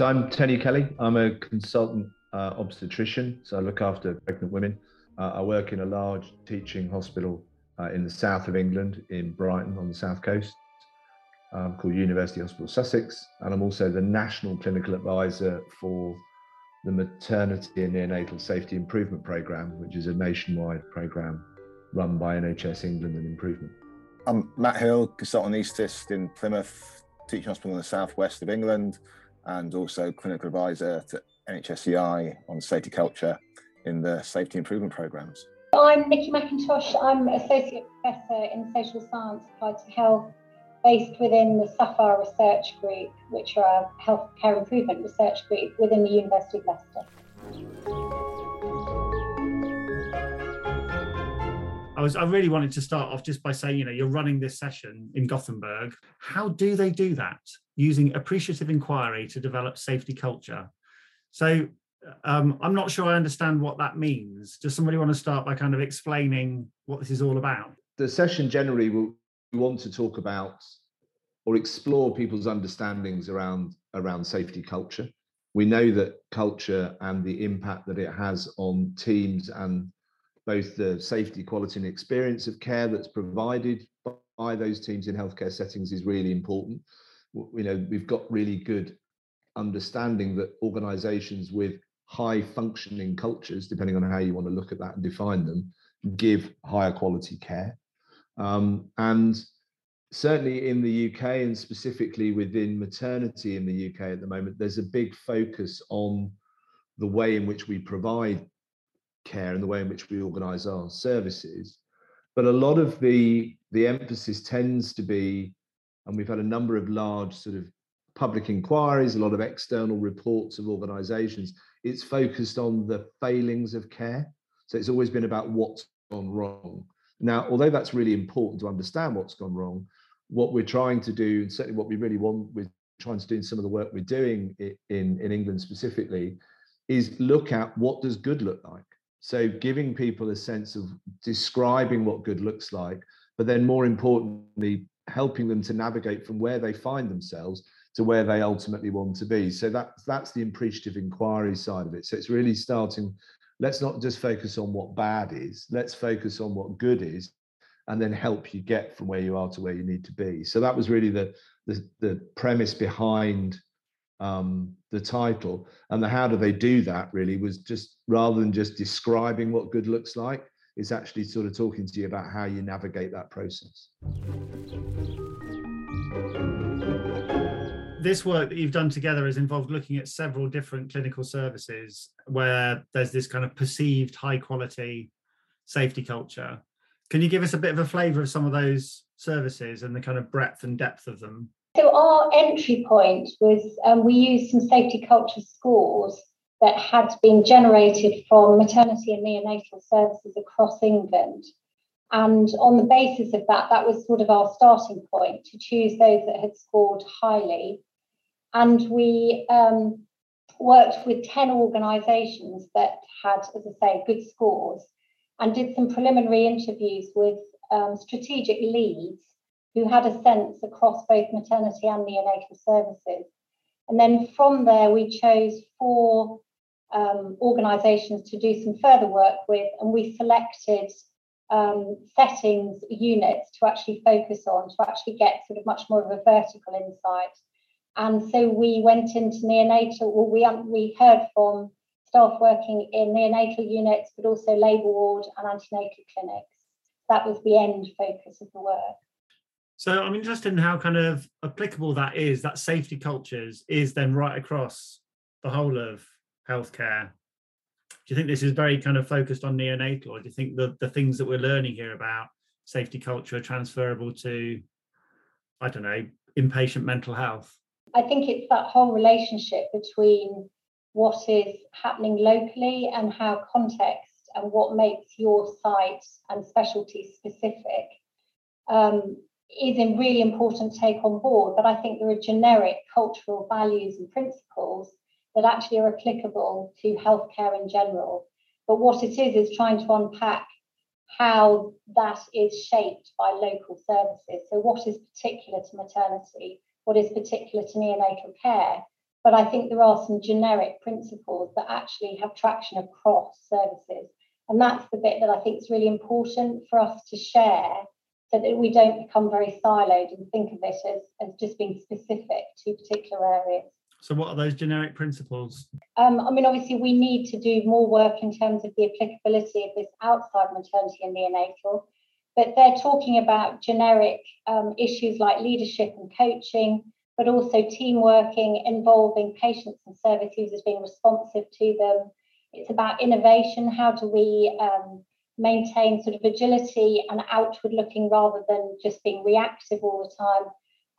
So I'm Tony Kelly. I'm a consultant uh, obstetrician, so I look after pregnant women. Uh, I work in a large teaching hospital uh, in the south of England, in Brighton on the south coast, um, called University Hospital Sussex, and I'm also the national clinical advisor for the Maternity and Neonatal Safety Improvement Programme, which is a nationwide programme run by NHS England and Improvement. I'm Matt Hill, consultant anaesthetist in Plymouth Teaching Hospital in the southwest of England, and also clinical advisor to NHSEI on safety culture in the safety improvement programs. I'm Nikki McIntosh. I'm Associate Professor in Social Science Applied to Health, based within the SAPPHIRE Research Group, which are a healthcare improvement research group within the University of Leicester. I was I really wanted to start off just by saying, you know, you're running this session in Gothenburg. How do they do that? Using appreciative inquiry to develop safety culture. So um, I'm not sure I understand what that means. Does somebody want to start by kind of explaining what this is all about? The session generally will we want to talk about or explore people's understandings around around safety culture. We know that culture and the impact that it has on teams and both the safety, quality, and experience of care that's provided by those teams in healthcare settings is really important. You know, we've got really good understanding that organizations with high functioning cultures, depending on how you want to look at that and define them, give higher quality care. Um, and certainly in the UK and specifically within maternity in the UK at the moment, there's a big focus on the way in which we provide care and the way in which we organize our services. But a lot of the the emphasis tends to be, and we've had a number of large sort of public inquiries, a lot of external reports of organizations, it's focused on the failings of care. So it's always been about what's gone wrong. Now, although that's really important to understand what's gone wrong, what we're trying to do, and certainly what we really want, we're trying to do in some of the work we're doing in, in England specifically, is look at what does good look like. So giving people a sense of describing what good looks like, but then more importantly, helping them to navigate from where they find themselves to where they ultimately want to be. So that's that's the appreciative inquiry side of it. So it's really starting. Let's not just focus on what bad is. Let's focus on what good is, and then help you get from where you are to where you need to be. So that was really the the, the premise behind um, the title, and the how do they do that really was just rather than just describing what good looks like, it's actually sort of talking to you about how you navigate that process this work that you've done together has involved looking at several different clinical services where there's this kind of perceived high quality safety culture. Can you give us a bit of a flavour of some of those services and the kind of breadth and depth of them? So our entry point was um, we used some safety culture scores that had been generated from maternity and neonatal services across England. And on the basis of that, that was sort of our starting point to choose those that had scored highly and we um, worked with 10 organisations that had, as I say, good scores and did some preliminary interviews with um, strategic leads who had a sense across both maternity and neonatal services. And then from there, we chose four um, organisations to do some further work with, and we selected um, settings units to actually focus on to actually get sort of much more of a vertical insight and so we went into neonatal, well, we, we heard from staff working in neonatal units, but also labour ward and antenatal clinics. That was the end focus of the work. So I'm interested in how kind of applicable that is, that safety cultures is then right across the whole of healthcare. Do you think this is very kind of focused on neonatal, or do you think the, the things that we're learning here about safety culture are transferable to, I don't know, inpatient mental health? I think it's that whole relationship between what is happening locally and how context and what makes your site and specialty specific um, is a really important take on board. But I think there are generic cultural values and principles that actually are applicable to healthcare in general. But what it is is trying to unpack how that is shaped by local services. So, what is particular to maternity? what is particular to neonatal care but I think there are some generic principles that actually have traction across services. And that's the bit that I think is really important for us to share so that we don't become very siloed and think of it as, as just being specific to particular areas. So, what are those generic principles? Um, I mean, obviously, we need to do more work in terms of the applicability of this outside maternity and neonatal, but they're talking about generic um, issues like leadership and coaching, but also team working involving patients and service users being responsive to them. It's about innovation. How do we um, maintain sort of agility and outward looking rather than just being reactive all the time?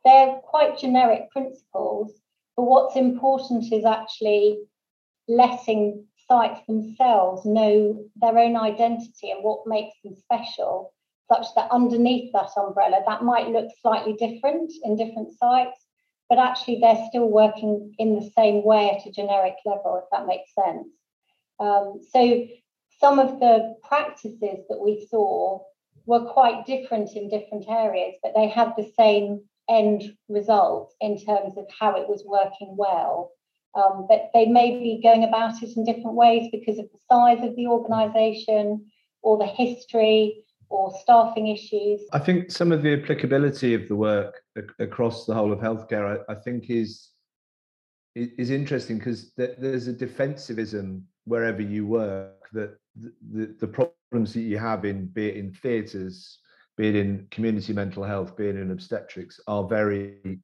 They're quite generic principles, but what's important is actually letting sites themselves know their own identity and what makes them special, such that underneath that umbrella, that might look slightly different in different sites, but actually they're still working in the same way at a generic level, if that makes sense. Um, so some of the practices that we saw were quite different in different areas, but they had the same end result in terms of how it was working well. Um, but they may be going about it in different ways because of the size of the organization or the history or staffing issues? I think some of the applicability of the work across the whole of healthcare, I, I think, is is interesting because there's a defensivism wherever you work that the, the, problems that you have in be it in theatres, be it in community mental health, be it in obstetrics, are very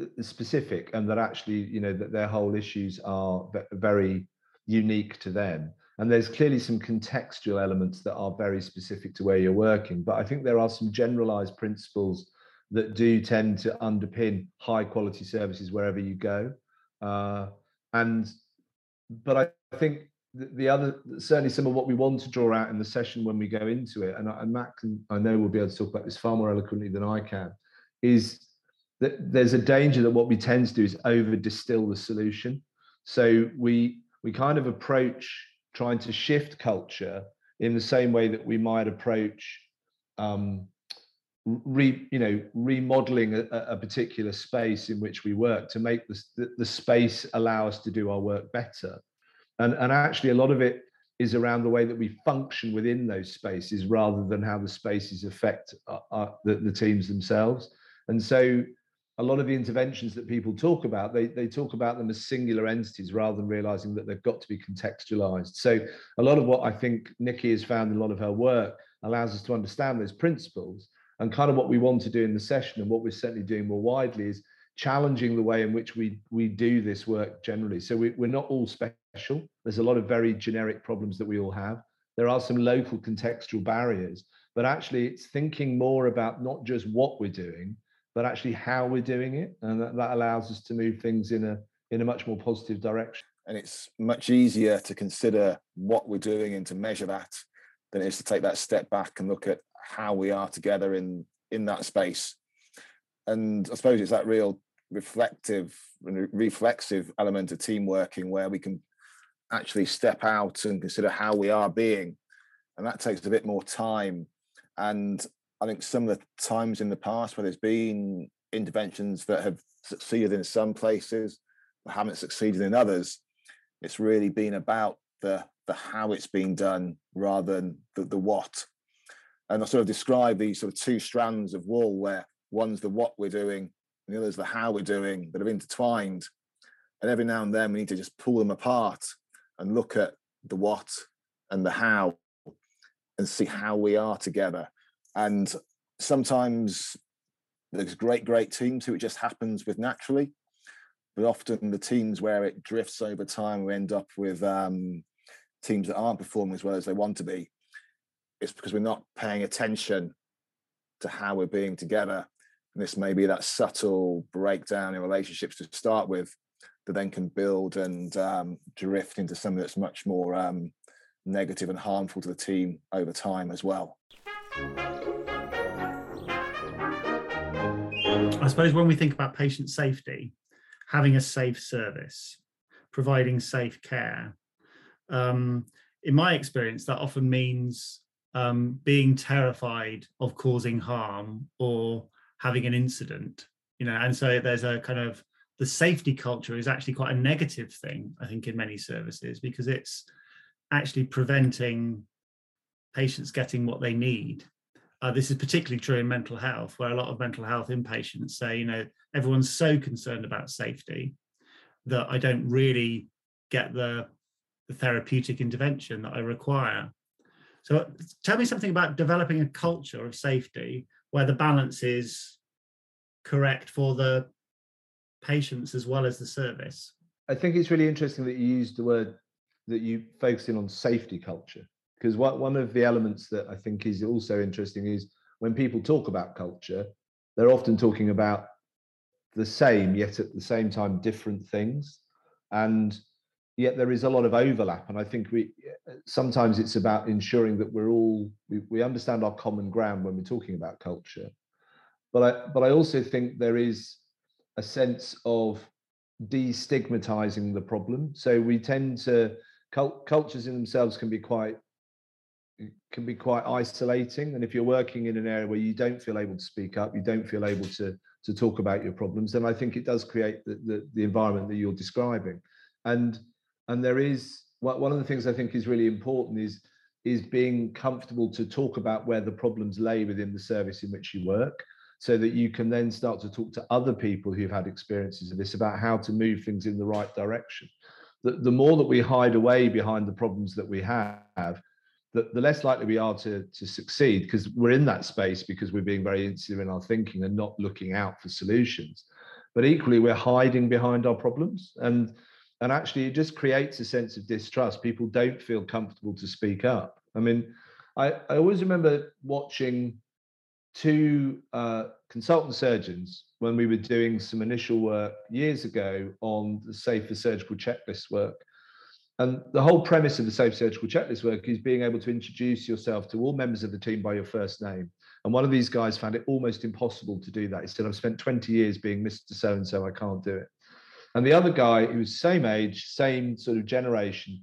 uh, specific, and that actually, you know, that their whole issues are very unique to them. And there's clearly some contextual elements that are very specific to where you're working. But I think there are some generalized principles that do tend to underpin high quality services wherever you go. Uh, and but I think the other certainly some of what we want to draw out in the session when we go into it, and, and Matt can, I know we'll be able to talk about this far more eloquently than I can, is that there's a danger that what we tend to do is over distill the solution. So we we kind of approach trying to shift culture in the same way that we might approach um, re, you know remodeling a, a, particular space in which we work to make the, the, the space allow us to do our work better and and actually a lot of it is around the way that we function within those spaces rather than how the spaces affect uh, uh, the, the teams themselves and so a lot of the interventions that people talk about, they, they talk about them as singular entities rather than realizing that they've got to be contextualized. So a lot of what I think Nikki has found in a lot of her work allows us to understand those principles. And kind of what we want to do in the session and what we're certainly doing more widely is challenging the way in which we we do this work generally. So we, we're not all special. There's a lot of very generic problems that we all have. There are some local contextual barriers, but actually it's thinking more about not just what we're doing, but actually how we're doing it, and that, that allows us to move things in a in a much more positive direction. And it's much easier to consider what we're doing and to measure that than it is to take that step back and look at how we are together in in that space. And I suppose it's that real reflective and reflexive element of team working where we can actually step out and consider how we are being. And that takes a bit more time. And I think some of the times in the past where there's been interventions that have succeeded in some places but haven't succeeded in others, it's really been about the the how it's being done rather than the, the what. And I sort of describe these sort of two strands of wool where one's the what we're doing and the other's the how we're doing that are intertwined. And every now and then we need to just pull them apart and look at the what and the how and see how we are together and sometimes there's great, great teams who it just happens with naturally. But often the teams where it drifts over time, we end up with um, teams that aren't performing as well as they want to be. It's because we're not paying attention to how we're being together. And this may be that subtle breakdown in relationships to start with that then can build and um, drift into something that's much more um, negative and harmful to the team over time as well. I suppose when we think about patient safety, having a safe service, providing safe care, um, in my experience, that often means um, being terrified of causing harm or having an incident. You know, and so there's a kind of the safety culture is actually quite a negative thing, I think, in many services because it's actually preventing patients getting what they need. Uh, this is particularly true in mental health, where a lot of mental health inpatients say, you know, everyone's so concerned about safety that I don't really get the, the therapeutic intervention that I require. So tell me something about developing a culture of safety where the balance is correct for the patients as well as the service. I think it's really interesting that you used the word that you focus in on safety culture because what one of the elements that I think is also interesting is when people talk about culture, they're often talking about the same yet at the same time different things, and yet there is a lot of overlap. And I think we sometimes it's about ensuring that we're all we, we understand our common ground when we're talking about culture, but I but I also think there is a sense of destigmatizing the problem. So we tend to cult, cultures in themselves can be quite can be quite isolating. And if you're working in an area where you don't feel able to speak up you don't feel able to to talk about your problems then i think it does create the the, the environment that you're describing. And and there is one of the things i think is really important is is being comfortable to talk about where the problems lay within the service in which you work so that you can then start to talk to other people who've had experiences of this about how to move things in the right direction the, the more that we hide away behind the problems that we have, the, the less likely we are to, to succeed because we're in that space because we're being very insular in our thinking and not looking out for solutions. But equally, we're hiding behind our problems. And, and actually, it just creates a sense of distrust. People don't feel comfortable to speak up. I mean, I, I always remember watching two uh, consultant surgeons when we were doing some initial work years ago on the safer surgical checklist work. And the whole premise of the safe surgical checklist work is being able to introduce yourself to all members of the team by your first name. And one of these guys found it almost impossible to do that. He said, I've spent 20 years being Mr. So and so, I can't do it. And the other guy, who was same age, same sort of generation,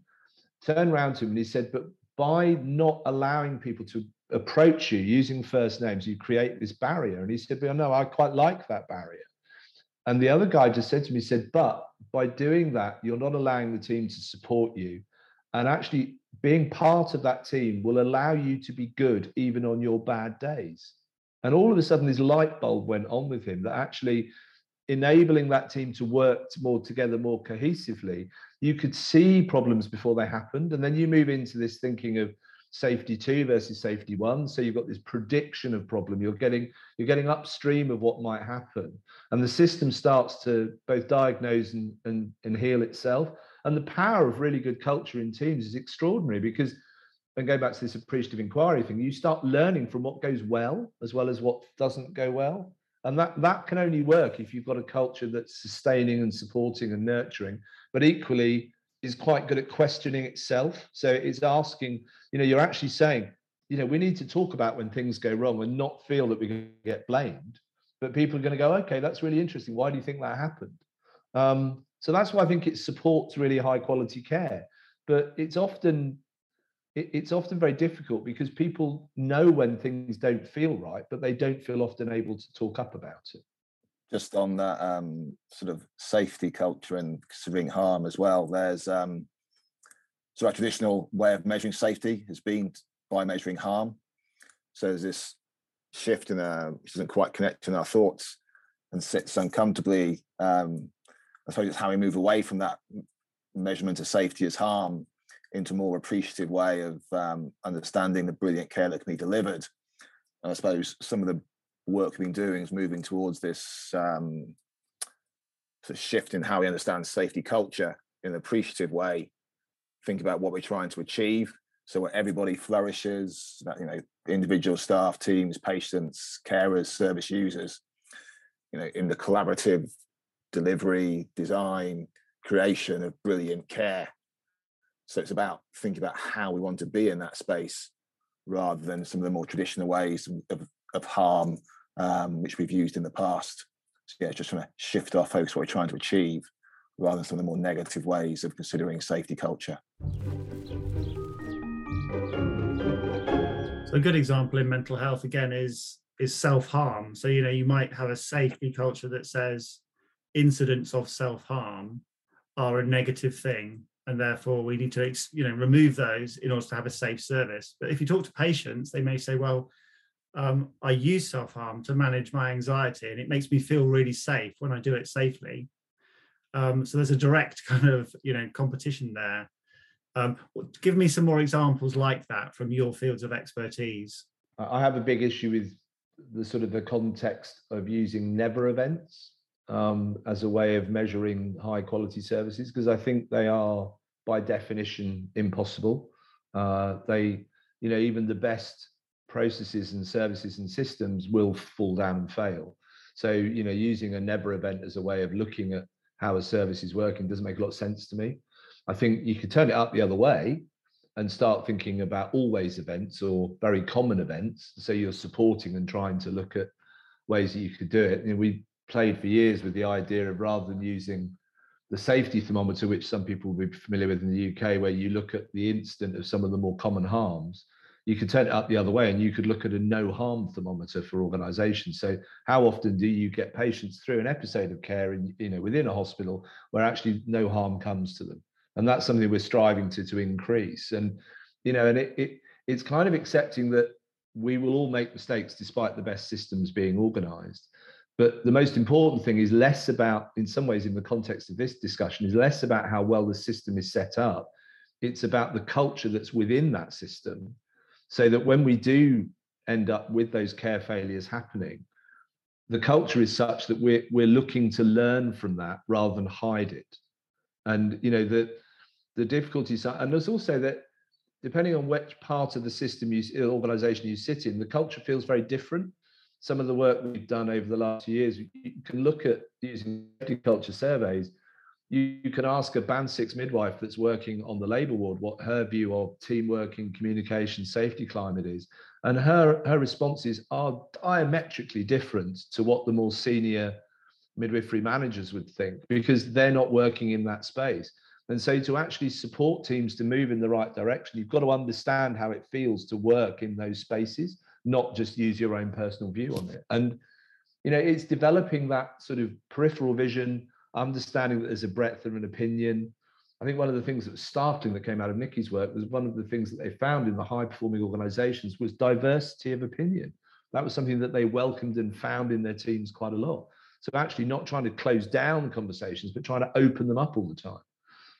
turned around to him and he said, But by not allowing people to approach you using first names, you create this barrier. And he said, Well, no, I quite like that barrier. And the other guy just said to me, he said, But by doing that, you're not allowing the team to support you. And actually, being part of that team will allow you to be good even on your bad days. And all of a sudden, this light bulb went on with him that actually enabling that team to work more together more cohesively, you could see problems before they happened. And then you move into this thinking of, safety two versus safety one. So you've got this prediction of problem. You're getting you're getting upstream of what might happen. And the system starts to both diagnose and, and, and heal itself. And the power of really good culture in teams is extraordinary because and go back to this appreciative inquiry thing you start learning from what goes well as well as what doesn't go well. And that that can only work if you've got a culture that's sustaining and supporting and nurturing. But equally is quite good at questioning itself. So it's asking, you know, you're actually saying, you know, we need to talk about when things go wrong and not feel that we can get blamed. But people are going to go, okay, that's really interesting. Why do you think that happened? Um, so that's why I think it supports really high quality care. But it's often it, it's often very difficult because people know when things don't feel right, but they don't feel often able to talk up about it just on that um, sort of safety culture and considering harm as well, there's um, so our traditional way of measuring safety has been by measuring harm. So there's this shift in a which doesn't quite connect in our thoughts and sits uncomfortably. Um, I suppose it's how we move away from that measurement of safety as harm into a more appreciative way of um, understanding the brilliant care that can be delivered. And I suppose some of the work we've been doing is moving towards this um, sort of shift in how we understand safety culture in an appreciative way. Think about what we're trying to achieve, so where everybody flourishes. You know, individual staff, teams, patients, carers, service users. You know, in the collaborative delivery, design, creation of brilliant care. So it's about thinking about how we want to be in that space rather than some of the more traditional ways of, of harm um, which we've used in the past. So yeah, just trying to shift our focus what we're trying to achieve rather than some of the more negative ways of considering safety culture. So a good example in mental health again is is self-harm. So you know you might have a safety culture that says incidents of self-harm are a negative thing and therefore we need to you know remove those in order to have a safe service but if you talk to patients they may say well um, i use self-harm to manage my anxiety and it makes me feel really safe when i do it safely. Um, so there's a direct kind of you know competition there. Um, give me some more examples like that from your fields of expertise. I have a big issue with the sort of the context of using never events um, as a way of measuring high quality services because I think they are by definition impossible. Uh, they, you know, even the best processes and services and systems will fall down and fail. So, you know, using a never event as a way of looking at how a service is working doesn't make a lot of sense to me. I think you could turn it up the other way and start thinking about always events or very common events. So you're supporting and trying to look at ways that you could do it. You know, we played for years with the idea of rather than using the safety thermometer, which some people will be familiar with in the UK, where you look at the instant of some of the more common harms, you could turn it up the other way and you could look at a no harm thermometer for organizations. So how often do you get patients through an episode of care in, you know, within a hospital where actually no harm comes to them? And that's something we're striving to, to increase. And, you know, and it, it it's kind of accepting that we will all make mistakes despite the best systems being organized but the most important thing is less about, in some ways, in the context of this discussion, is less about how well the system is set up. It's about the culture that's within that system. So that when we do end up with those care failures happening, the culture is such that we're we're looking to learn from that rather than hide it. And you know, the the difficulties are, and there's also that depending on which part of the system you organization you sit in, the culture feels very different some of the work we've done over the last few years, you can look at using culture surveys. You, you, can ask a band six midwife that's working on the labour ward what her view of teamwork and communication safety climate is. And her, her responses are diametrically different to what the more senior midwifery managers would think because they're not working in that space. And so to actually support teams to move in the right direction, you've got to understand how it feels to work in those spaces not just use your own personal view on it. And you know, it's developing that sort of peripheral vision, understanding that there's a breadth of an opinion. I think one of the things that was startling that came out of Nikki's work was one of the things that they found in the high performing organizations was diversity of opinion. That was something that they welcomed and found in their teams quite a lot. So actually not trying to close down conversations, but trying to open them up all the time.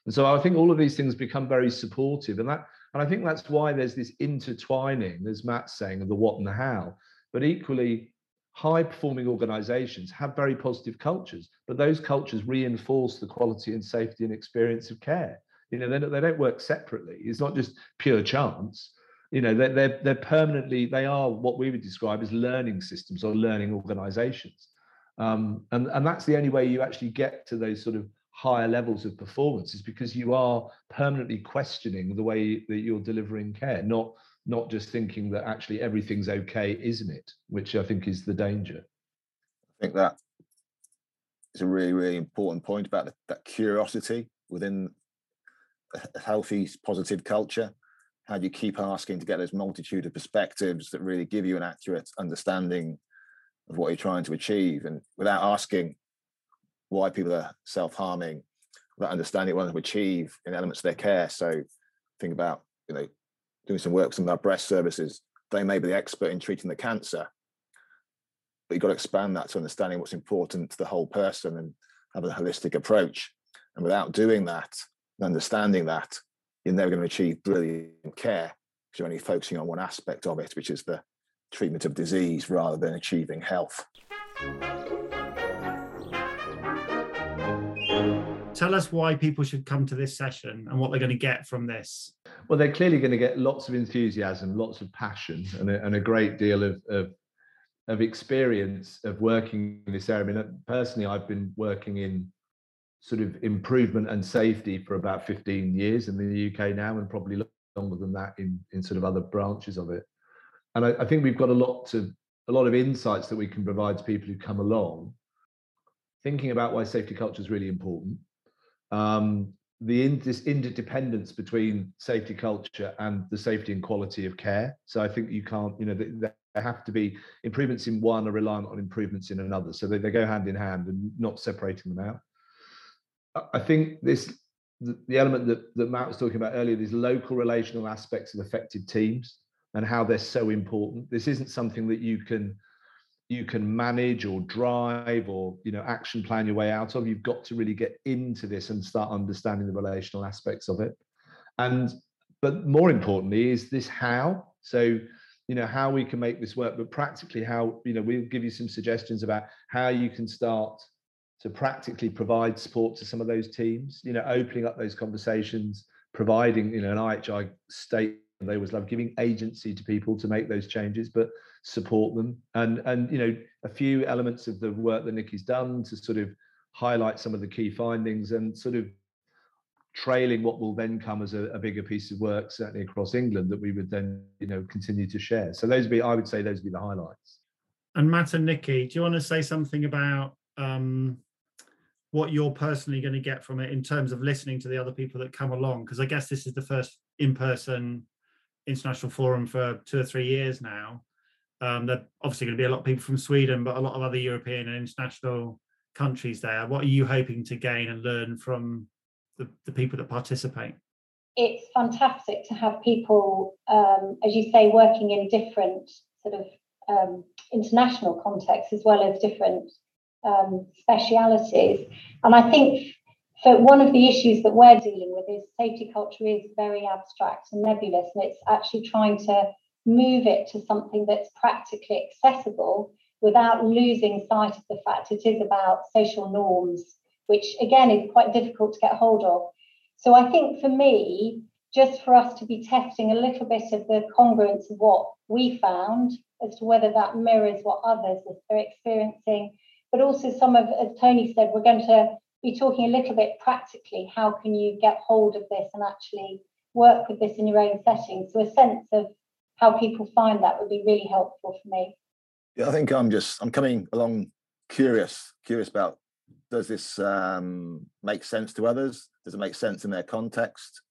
And so I think all of these things become very supportive. And that and I think that's why there's this intertwining, as Matt's saying, of the what and the how. But equally, high performing organizations have very positive cultures, but those cultures reinforce the quality and safety and experience of care. You know, they, don't work separately. It's not just pure chance. You know, they're, they're, they're permanently, they are what we would describe as learning systems or learning organizations. Um, and, and that's the only way you actually get to those sort of higher levels of performance is because you are permanently questioning the way that you're delivering care, not not just thinking that actually everything's okay, isn't it? Which I think is the danger. I think that is a really, really important point about the, that curiosity within a healthy, positive culture. How do you keep asking to get those multitude of perspectives that really give you an accurate understanding of what you're trying to achieve, and without asking why people are self-harming, without understanding what to achieve in elements of their care. So think about, you know, doing some work with of our breast services. They may be the expert in treating the cancer, but you've got to expand that to understanding what's important to the whole person and have a holistic approach. And without doing that, and understanding that, you're never going to achieve brilliant care because you're only focusing on one aspect of it, which is the treatment of disease rather than achieving health. tell us why people should come to this session and what they're going to get from this. Well, they're clearly going to get lots of enthusiasm, lots of passion, and a, and a great deal of, of, of experience of working in this area. I mean, personally, I've been working in sort of improvement and safety for about 15 years in the UK now, and probably longer than that in, in sort of other branches of it. And I, I think we've got a lot to a lot of insights that we can provide to people who come along thinking about why safety culture is really important um, the interdependence between safety culture and the safety and quality of care. So I think you can't, you know, there have to be improvements in one are reliant on improvements in another. So they, they go hand in hand and not separating them out. I think this the, the element that, that Matt was talking about earlier, these local relational aspects of affected teams and how they're so important. This isn't something that you can you can manage or drive or you know action plan your way out of you've got to really get into this and start understanding the relational aspects of it. And but more importantly is this how. So you know how we can make this work but practically how you know we'll give you some suggestions about how you can start to practically provide support to some of those teams you know opening up those conversations providing you know an IHI state they always love giving agency to people to make those changes but support them. And and you know a few elements of the work that Nikki's done to sort of highlight some of the key findings and sort of trailing what will then come as a, a, bigger piece of work certainly across England that we would then you know continue to share. So those would be I would say those would be the highlights. And Matt and Nikki do you want to say something about um, what you're personally going to get from it in terms of listening to the other people that come along? Because I guess this is the first in-person international forum for two or three years now um, there obviously going to be a lot of people from Sweden, but a lot of other European and international countries there. What are you hoping to gain and learn from the, the people that participate? It's fantastic to have people, um, as you say, working in different sort of um, international contexts as well as different um, specialities. And I think for one of the issues that we're dealing with is safety culture is very abstract and nebulous, and it's actually trying to move it to something that's practically accessible without losing sight of the fact it is about social norms, which again is quite difficult to get hold of. So I think for me, just for us to be testing a little bit of the congruence of what we found as to whether that mirrors what others are experiencing, but also some of, as Tony said, we're going to be talking a little bit practically. How can you get hold of this and actually work with this in your own setting? So a sense of how people find that would be really helpful for me. Yeah, I think I'm just I'm coming along curious, curious about does this um, make sense to others? Does it make sense in their context?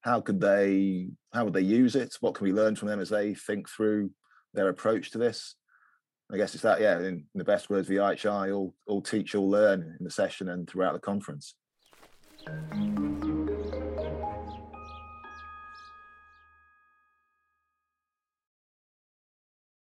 How could they how would they use it? What can we learn from them as they think through their approach to this? I guess it's that, yeah, in, in the best words of the IHI, all all teach, all learn in the session and throughout the conference.